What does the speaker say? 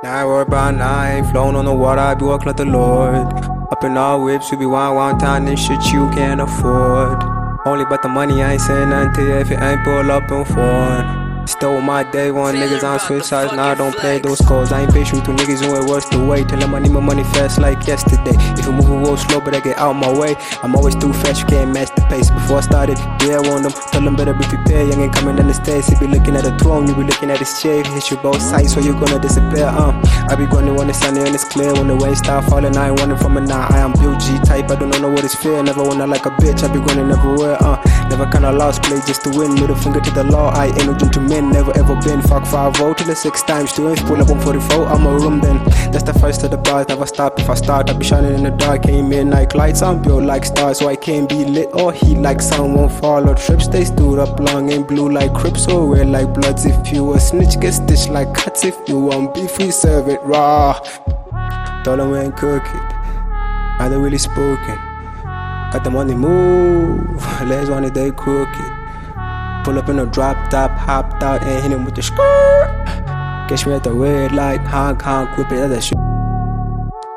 Nine work by night, flown on the water, I be walking like the Lord. Up in all whips, we be wild, wild time, this shit you can't afford. Only about the money, I ain't saying nothing you if it ain't pull up and foreign. Stole my day one niggas on switch sides, now I don't play those calls. I ain't patient with niggas who it worse the way. Tell them I need my money fast like yesterday. If you moving real slow, but I get out my way. I'm always too fast, you can't match the pace. Before I started, yeah, I want them. Tell them better be prepared. Young ain't coming down the stairs. He be looking at the throne, you be looking at his chair. Hit you both sides, so you gonna disappear. Uh, I be going when it's sunny and it's clear. When the rain start falling, I ain't running from it now. I am Bill G type, I don't know what it's fear. Never wanna like a bitch, I be running everywhere. Uh, never kinda lost, play just to win. Middle finger to the law, I ain't no gentleman, never ever been. Fuck 5 0 till the six times two inch. Pull up on 44, I'm a room then. That's the first of the bars, never stop. If I start, I'll be shining in the dark. Came midnight lights, I'm built like stars, so I can't be lit or heat like sun won't fall or trip. Stay stood up long and blue like crips or red like bloods. If you a snitch, get stitched like cuts. If you want beef, we serve it raw. We ain't cook it. I don't really spoken. Got the money move. Last one they crooked. Pull up in a drop top, hopped out and hit him with the skirt. Catch me at the red light, Hong Kong, whip it at the shit.